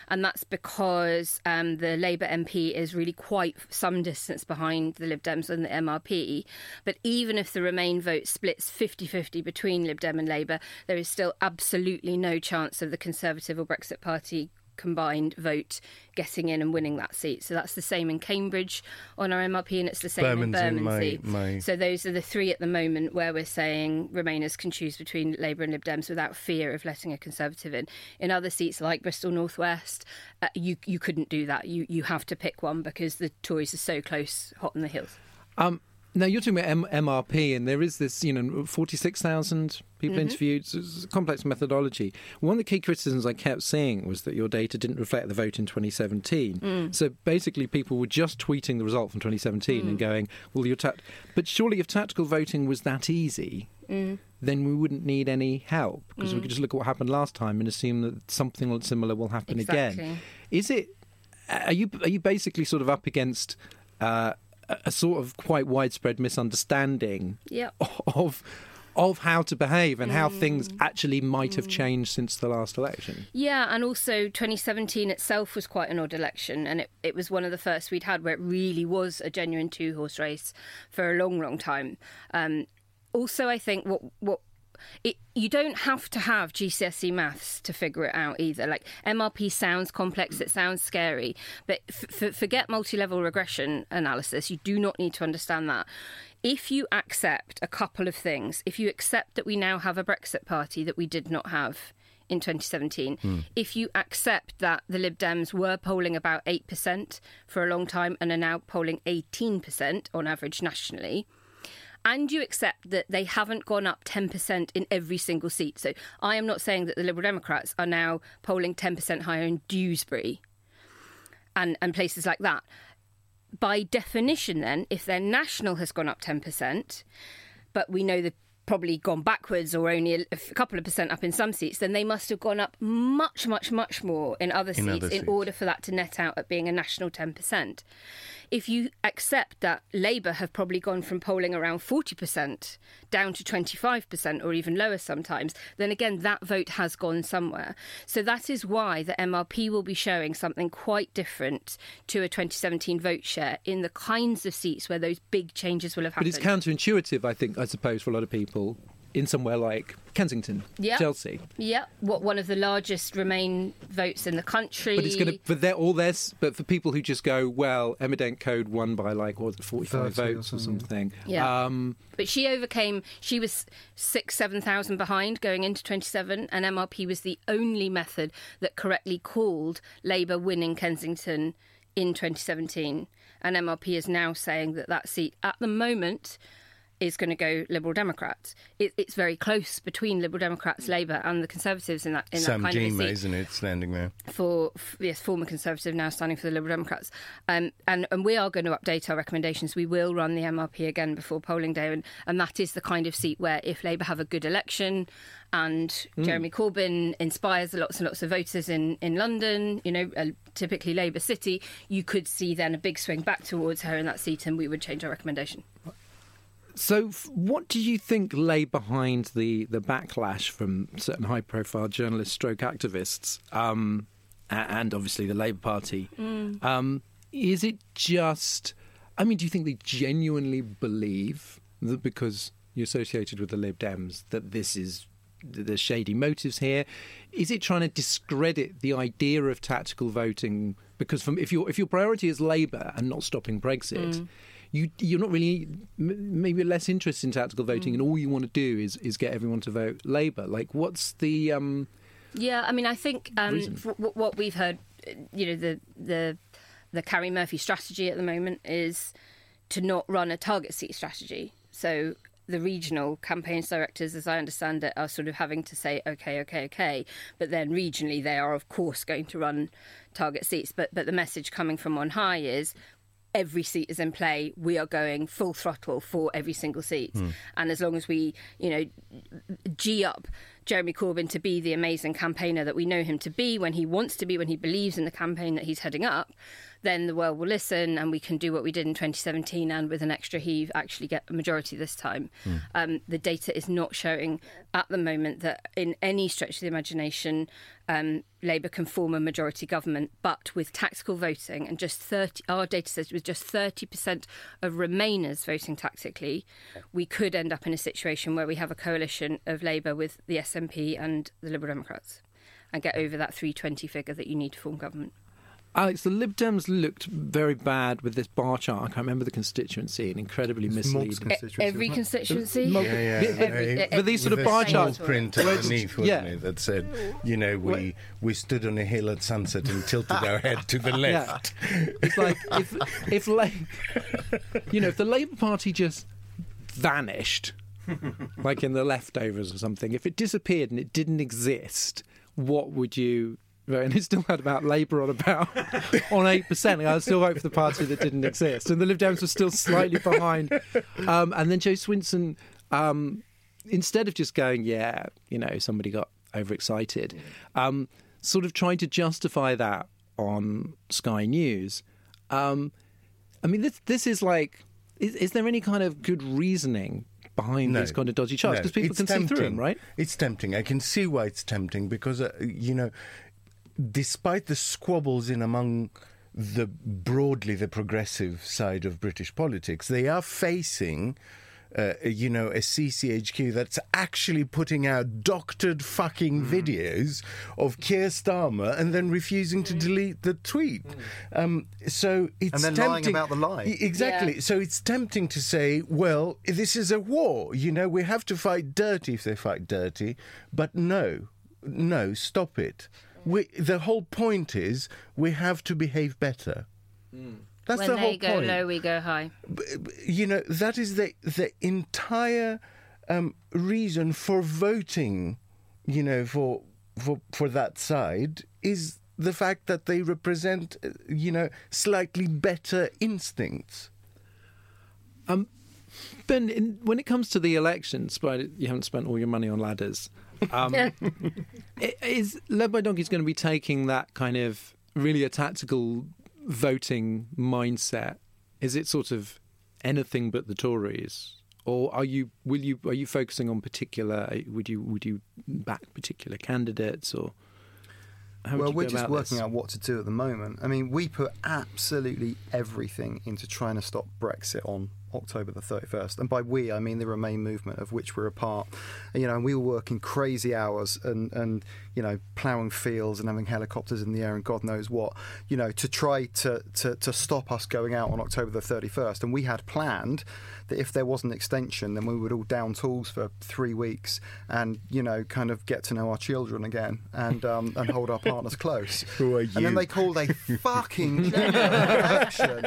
And that's because um, the Labour MP is really quite some distance behind the Lib Dems and the MRP. But even if the Remain vote splits 50 50 between Lib Dem and Labour, there is still absolutely no chance of the Conservative or Brexit Party combined vote getting in and winning that seat. So that's the same in Cambridge on our MRP, and it's the same Bermondsey, in Bermondsey. My, my... So those are the three at the moment where we're saying Remainers can choose between Labour and Lib Dems without fear of letting a Conservative in. In other seats like Bristol Northwest, uh, you you couldn't do that. You you have to pick one because the Tories are so close, hot on the heels. Um, now you're talking about M- MRP, and there is this, you know, forty-six thousand people mm-hmm. interviewed. So it's a complex methodology. One of the key criticisms I kept seeing was that your data didn't reflect the vote in 2017. Mm. So basically, people were just tweeting the result from 2017 mm. and going, "Well, your ta-. but surely if tactical voting was that easy." Mm. Then we wouldn't need any help because we mm. could just look at what happened last time and assume that something similar will happen exactly. again. Is it? Are you are you basically sort of up against uh, a sort of quite widespread misunderstanding yep. of of how to behave and mm. how things actually might have mm. changed since the last election. Yeah, and also 2017 itself was quite an odd election, and it, it was one of the first we'd had where it really was a genuine two horse race for a long, long time. Um, also, I think what what it, you don't have to have GCSE maths to figure it out either. Like MRP sounds complex, it sounds scary, but f- f- forget multi-level regression analysis. You do not need to understand that. If you accept a couple of things, if you accept that we now have a Brexit party that we did not have in 2017. Mm. If you accept that the Lib Dems were polling about 8% for a long time and are now polling 18% on average nationally, and you accept that they haven't gone up 10% in every single seat. So I am not saying that the Liberal Democrats are now polling 10% higher in Dewsbury and, and places like that. By definition, then, if their national has gone up 10%, but we know the probably gone backwards or only a, a, couple of percent up in some seats, then they must have gone up much, much, much more in other in seats other in seats. order for that to net out at being a national 10% if you accept that Labour have probably gone from polling around 40% down to 25% or even lower sometimes, then again, that vote has gone somewhere. So that is why the MRP will be showing something quite different to a 2017 vote share in the kinds of seats where those big changes will have happened. But it's counterintuitive, I think, I suppose, for a lot of people in somewhere like Kensington, yep. Chelsea. Yeah, what one of the largest Remain votes in the country. But it's going to, but they're all this. But for people who just go, well, Emma Dent Coad won by like what was it, forty-five votes or something. or something. Yeah. Um, but she overcame. She was six, seven thousand behind going into twenty-seven, and MRP was the only method that correctly called Labour winning Kensington in 2017. And MRP is now saying that that seat at the moment is going to go Liberal Democrats. It, it's very close between Liberal Democrats, Labour, and the Conservatives in that in Sam that kind Gyimah, of seat. isn't it, standing there? For yes, former Conservative now standing for the Liberal Democrats, um, and and we are going to update our recommendations. We will run the MRP again before polling day, and and that is the kind of seat where if Labour have a good election. And mm. Jeremy Corbyn inspires lots and lots of voters in, in London, you know, typically Labour City. You could see then a big swing back towards her in that seat, and we would change our recommendation. So, what do you think lay behind the, the backlash from certain high profile journalists, stroke activists, um, and obviously the Labour Party? Mm. Um, is it just. I mean, do you think they genuinely believe that because you're associated with the Lib Dems that this is there's shady motives here? Is it trying to discredit the idea of tactical voting? Because from, if your if your priority is Labour and not stopping Brexit, mm you you're not really maybe less interested in tactical voting, mm. and all you want to do is is get everyone to vote Labour. Like, what's the um, yeah? I mean, I think um, what we've heard, you know, the the the Karie Murphy strategy at the moment is to not run a target seat strategy. So the regional campaigns directors, as I understand it, are sort of having to say, okay, okay, okay. But then regionally, they are, of course, going to run target seats. But, but the message coming from on high is every seat is in play, we are going full throttle for every single seat. Mm. And as long as we, you know, g up Jeremy Corbyn to be the amazing campaigner that we know him to be when he wants to be, when he believes in the campaign that he's heading up, then the world will listen and we can do what we did in 2017 and with an extra heave actually get a majority this time. Mm. Um, the data is not showing at the moment that in any stretch of the imagination, um, Labour can form a majority government, but with tactical voting and just 30, our data says with just 30% of Remainers voting tactically, we could end up in a situation where we have a coalition of Labour with the SNP and the Liberal Democrats and get over that 320 figure that you need to form government. Alex, the Lib Dems looked very bad with this bar chart. I can't remember the constituency and incredibly it's misleading. Constituency, every constituency? Yeah, yeah. Every, but these sort of bar charts. print underneath, wasn't yeah. it, that said, you know, we, we stood on a hill at sunset and tilted our head to the left. Yeah. It's like, if, if, you know, if the Labour Party just vanished, like in the leftovers or something, if it disappeared and it didn't exist, what would you and it still had about Labour on about on eight percent. I still vote for the party that didn't exist, and the Lib Dems were still slightly behind. Um, and then Jo Swinson, um, instead of just going, "Yeah, you know, somebody got overexcited," um, sort of trying to justify that on Sky News. Um, I mean, this this is like, is, is there any kind of good reasoning behind no, these kind of dodgy charts because no, people can tempting. see through them, right? It's tempting. I can see why it's tempting because uh, you know despite the squabbles in among the broadly the progressive side of British politics, they are facing uh, you know, a CCHQ that's actually putting out doctored fucking Hmm. videos of Keir Starmer and then refusing to delete the tweet. Um, so it's. And then lying about the lie. Exactly. Yeah. So it's tempting to say, well, this is a war. You know, we have to fight dirty if they fight dirty. But no, no, stop it. We, the whole point is we have to behave better. That's when the they whole go point low, we go high. you know that is the the entire um, reason for voting you know for for for that side is the fact that they represent uh, you know slightly better instincts Um, Ben, in, when it comes to the elections, but you haven't spent all your money on ladders. Um, is Led by Donkeys going to be taking that kind of really a tactical voting mindset? Is it sort of anything but the Tories, or are you will you are you focusing on particular? Would you would you back particular candidates or? How well, we're just working this? out what to do at the moment. I mean, we put absolutely everything into trying to stop Brexit on October the 31st. And by we, I mean the Remain movement, of which we're a part. You know, and we were working crazy hours and, and, you know, ploughing fields and having helicopters in the air and God knows what, you know, to try to, to, to stop us going out on October the 31st. And we had planned that if there was an extension, then we would all down tools for three weeks and, you know, kind of get to know our children again and, um, and hold our partners close. Who are you? And then they called a fucking election.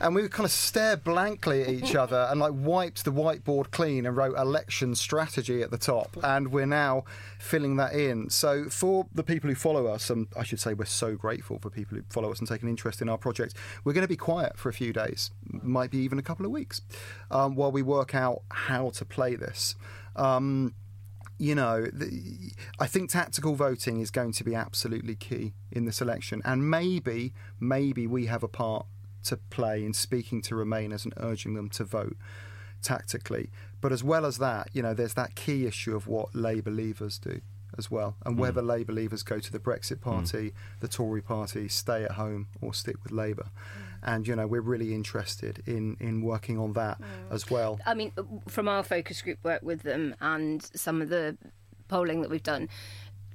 And we would kind of stare blankly at each other and like wiped the whiteboard clean and wrote election strategy at the top. And we're now filling that in. So for the people who follow us, and I should say we're so grateful for people who follow us and take an interest in our project, we're going to be quiet for a few days, might be even a couple of weeks, um, while we work out how to play this. Um, you know, the, I think tactical voting is going to be absolutely key in this election, and maybe, maybe we have a part to play in speaking to Remainers and urging them to vote tactically. But as well as that, you know, there's that key issue of what Labour leavers do as well, and mm. whether Labour leavers go to the Brexit mm. Party, the Tory Party, stay at home, or stick with Labour. Mm. And you know, we're really interested in in working on that as well. I mean, uh, from our focus group work with them and some of the polling that we've done,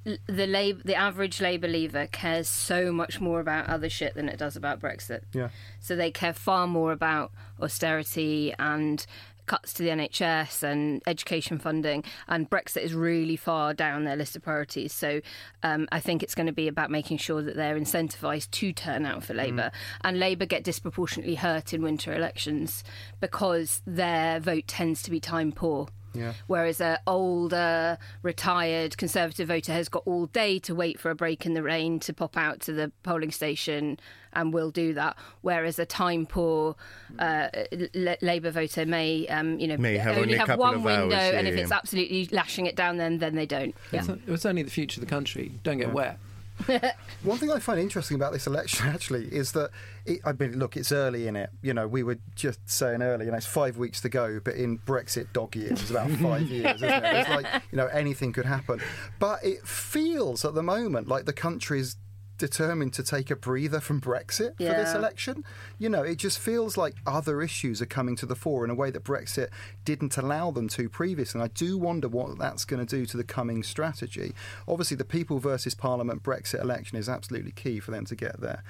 the Labour, the average Labour leaver cares so much more about other shit than it does about Brexit. Yeah. So they care far more about austerity and cuts to the NHS and education funding, and Brexit is really far down their list of priorities. So um, I think it's going to be about making sure that they're incentivised to turn out for Labour, and Labour get disproportionately hurt in winter elections because their vote tends to be time poor. Yeah. Whereas an older, retired Conservative voter has got all day to wait for a break in the rain to pop out to the polling station and will do that. Whereas a time poor uh, L- Labour voter may, um, you know, May have only a have one window, hours, and yeah, if it's absolutely lashing it down, then then they don't. Yeah. It's, it's only the future of the country. Don't get wet. One thing I find interesting about this election actually is that it, I mean, look, it's early in it. You know, we were just saying earlier, you know, it's five weeks to go, but in Brexit dog years, it's about five years, isn't it? It's like you know, anything could happen. But it feels at the moment like the country's determined to take a breather from Brexit for this election. You know, it just feels like other issues are coming to the fore in a way that Brexit didn't allow them to previously. And I do wonder what that's going to do to the coming strategy. Obviously, the people versus Parliament Brexit election is absolutely key for them to get there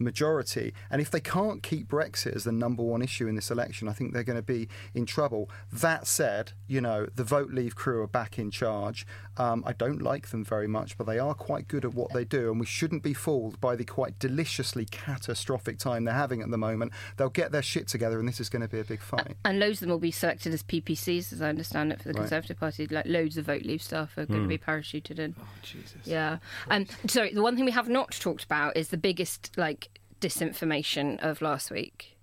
majority. And if they can't keep Brexit as the number one issue in this election, I think they're going to be in trouble. That said, you know, the Vote Leave crew are back in charge. Um, I don't like them very much, but they are quite good at what they do, and we shouldn't be fooled by the quite deliciously catastrophic time they're having at the moment. They'll get their shit together, and this is going to be a big fight. And loads of them will be selected as PPCs, as I understand it, for the Right. Conservative Party. Like loads of vote leave staff are going to be parachuted in. Oh, Jesus. Yeah. And sorry, the one thing we have not talked about is the biggest like disinformation of last week.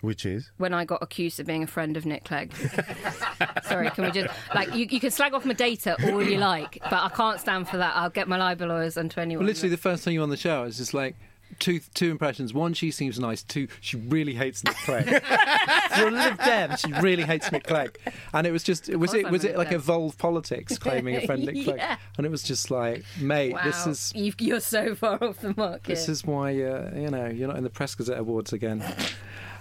Which is? When I got accused of being a friend of Nick Clegg. Sorry, can we just like you, you can slag off my data all you like, but I can't stand for that. I'll get my libel lawyers onto anyone. Well, literally, the first time you were on the show, I was just like, two two impressions. One, she seems nice. Two, she really hates Nick Clegg. For a Lib Dem, she really hates Nick Clegg. And it was just, was it I'm was it like Dem. evolved politics claiming a friend Nick Clegg? Yeah. And it was just like, mate, wow, this is you you're so far off the mark. this is why uh, you know you're not in the Press Gazette Awards again.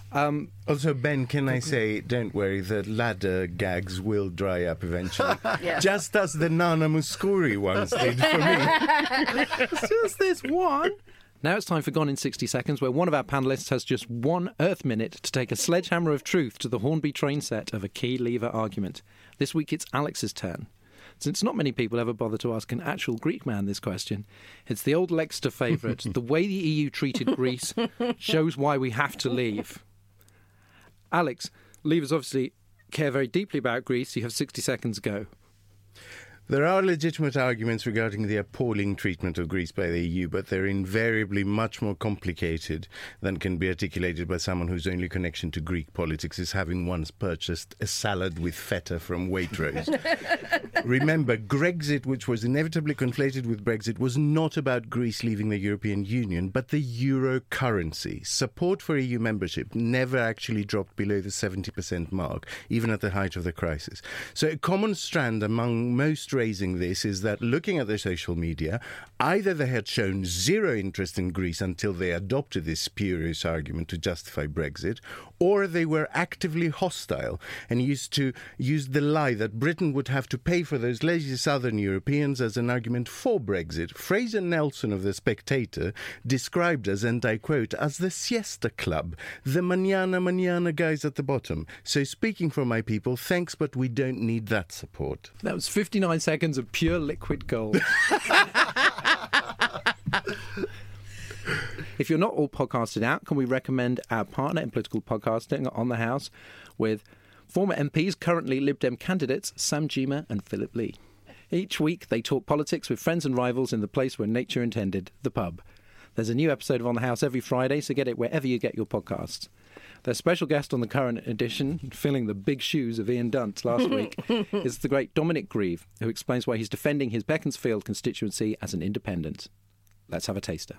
Um, Also, Ben, can I say, don't worry, the ladder gags will dry up eventually. Yeah. Just as the Nana Mouskouri ones did for me. it's just this one. Now it's time for Gone in 60 Seconds, where one of our panellists has just one Earth minute to take a sledgehammer of truth to the Hornby train set of a key lever argument. This week it's Alex's turn. Since not many people ever bother to ask an actual Greek man this question, it's the old Lexiter favourite. the way the EU treated Greece shows why we have to leave. Alex, leavers obviously care very deeply about Greece. You have 60 seconds to go. There are legitimate arguments regarding the appalling treatment of Greece by the EU, but they're invariably much more complicated than can be articulated by someone whose only connection to Greek politics is having once purchased a salad with feta from Waitrose. Remember, Grexit, which was inevitably conflated with Brexit, was not about Greece leaving the European Union, but the euro currency. Support for EU membership never actually dropped below the 70% mark, even at the height of the crisis. So, a common strand among most raising this is that looking at their social media, either they had shown zero interest in Greece until they adopted this spurious argument to justify Brexit, or they were actively hostile and used to use the lie that Britain would have to pay for those lazy southern Europeans as an argument for Brexit. Fraser Nelson of The Spectator described us, and I quote, as the siesta club, the manana manana guys at the bottom. So speaking for my people, thanks, but we don't need that support. That was 59 seconds of pure liquid gold. if you're not all podcasted out, can we recommend our partner in political podcasting on the House with former MPs, currently Lib Dem candidates Sam Gyimah and Phillip Lee. Each week they talk politics with friends and rivals in the place where nature intended, the pub. There's a new episode of On the House every Friday, so get it wherever you get your podcasts. Their special guest on the current edition, filling the big shoes of Ian Dunt last week, is the great Dominic Grieve, who explains why he's defending his Beaconsfield constituency as an independent. Let's have a taster.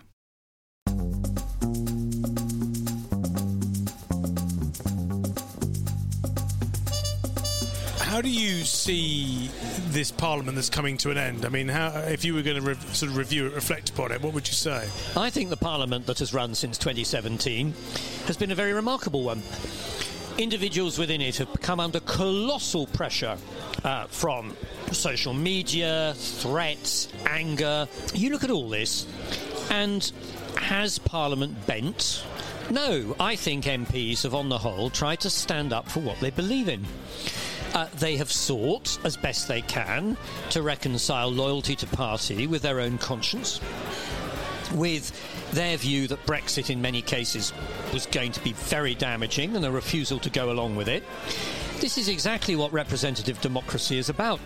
How do you see this parliament that's coming to an end? I mean, how, if you were going to re- sort of review it, reflect upon it, what would you say? I think the Parliament that has run since 2017 has been a very remarkable one. Individuals within it have come under colossal pressure uh, from social media, threats, anger. You look at all this, and has Parliament bent? No, I think MPs have, on the whole, tried to stand up for what they believe in. Uh, they have sought, as best they can, to reconcile loyalty to party with their own conscience, with their view that Brexit in many cases was going to be very damaging and a refusal to go along with it. This is exactly what representative democracy is about.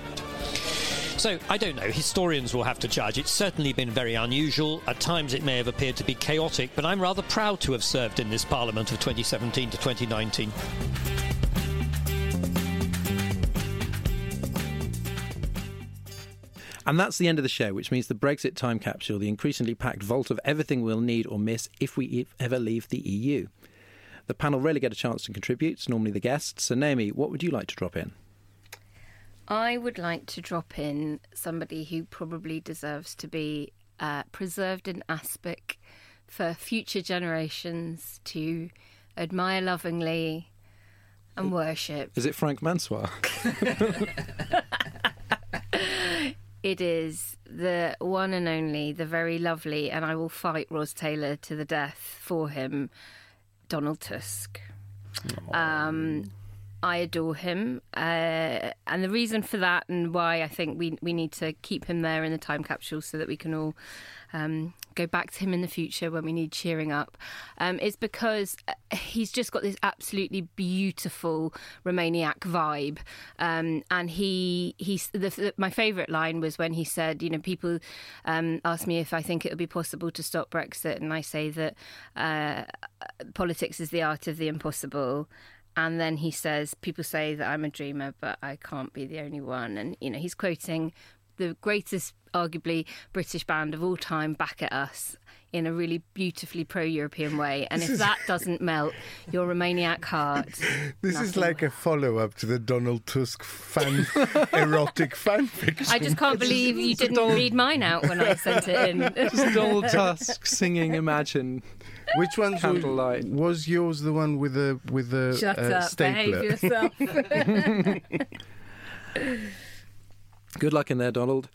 So, I don't know. Historians will have to judge. It's certainly been very unusual. At times it may have appeared to be chaotic, but I'm rather proud to have served in this Parliament of 2017 to 2019. And that's the end of the show, which means the Brexit time capsule, the increasingly packed vault of everything we'll need or miss if we ever leave the EU. The panel rarely get a chance to contribute, it's normally the guests. So, Naomi, what would you like to drop in? I would like to drop in somebody who probably deserves to be uh, preserved in aspic for future generations to admire lovingly and worship. Is it Frank Mansoir? It is the one and only, the very lovely, and I will fight Ros Taylor to the death for him, Donald Tusk. Um, I adore him, uh, and the reason for that, and why I think we we need to keep him there in the time capsule so that we can all um, go back to him in the future when we need cheering up, um, is because he's just got this absolutely beautiful Remainiac vibe, um, and he he's the, the, my favourite line was when he said, you know, people um, ask me if I think it would be possible to stop Brexit, and I say that uh, politics is the art of the impossible. And then he says, "People say that I'm a dreamer, but I can't be the only one." And you know, he's quoting the greatest, arguably, British band of all time back at us in a really beautifully pro-European way. And if that doesn't melt your Remainiac heart, This is like a follow up to the Donald Tusk fan erotic fanfiction. I just can't believe you didn't read mine out when I sent it in. Just Donald Tusk singing Imagine. Which one Candlelight. was yours? The one with the with the Shut uh, up, behave stapler. yourself. Good luck in there, Donald.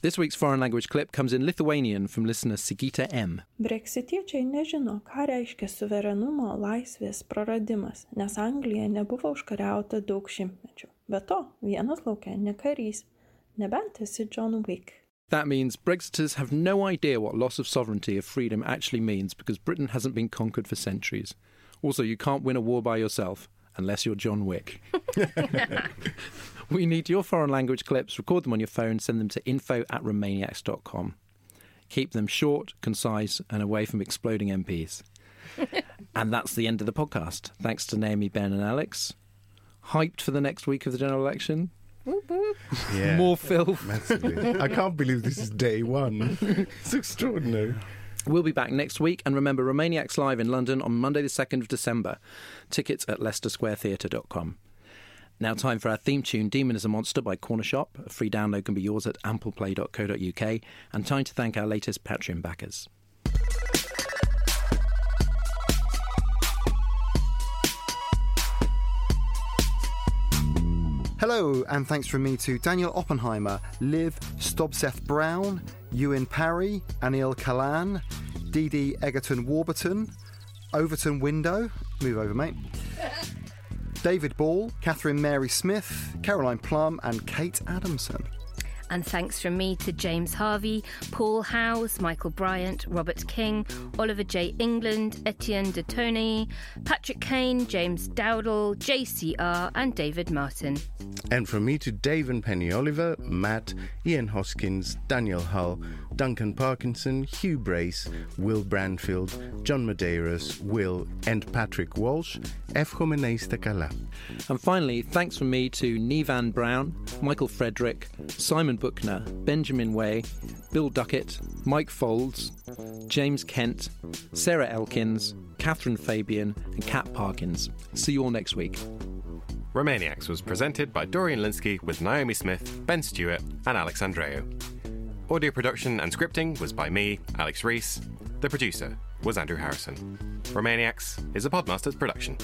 This week's foreign language clip comes in Lithuanian from listener Sigita M. Breksitiečiai nežino, ką reiškia suverenumo laisvės praradimas, nes Anglija nebuvo užkariauta daug šimtmečių. Be to, vienas laukia ne karys, nebent esi John Wick. That means Brexiters have no idea what loss of sovereignty of freedom actually means because Britain hasn't been conquered for centuries. Also, you can't win a war by yourself unless you're John Wick. we need your foreign language clips, record them on your phone, send them to info at remainiacs.com. Keep them short, concise, and away from exploding MPs. and that's the end of the podcast. Thanks to Naomi, Ben, and Alex. Hyped for the next week of the general election? Yeah. More filth. Massively. I can't believe this is day one. it's extraordinary. We'll be back next week and remember Remainiacs Live in London on Monday the 2nd of December. Tickets at leicestersquaretheatre.com. Now time for our theme tune Demon is a Monster by Cornershop. A free download can be yours at ampleplay.co.uk and time to thank our latest Patreon backers. Hello, and thanks from me to Daniel Oppenheimer, Liv Stobseth Brown, Ewan Parry, Anil Kalan, Dee Egerton Warburton, Overton Window, move over, mate. David Ball, Catherine Mary Smith, Caroline Plum, and Kate Adamson. And thanks from me to James Harvey, Paul Howes, Michael Bryant, Robert King, Oliver J. England, Etienne de Tony, Patrick Kane, James Dowdle, JCR, and David Martin. And from me to Dave and Penny Oliver, Matt, Ian Hoskins, Daniel Hull, Duncan Parkinson, Hugh Brace, Will Branfield, John Medeiros, Will, and Patrick Walsh, F. Jimenez Tecala. And finally, thanks from me to Nevan Brown, Michael Frederick, Simon Buckner, Benjamin Way, Bill Duckett, Mike Folds, James Kent, Sarah Elkins, Catherine Fabian, and Kat Parkins. See you all next week. Remainiacs was presented by Dorian Lynskey with Naomi Smith, Ben Stewart, and Alex Andreu. Audio production and scripting was by me, Alex Reese. The producer was Andrew Harrison. Remainiacs is a Podmasters production.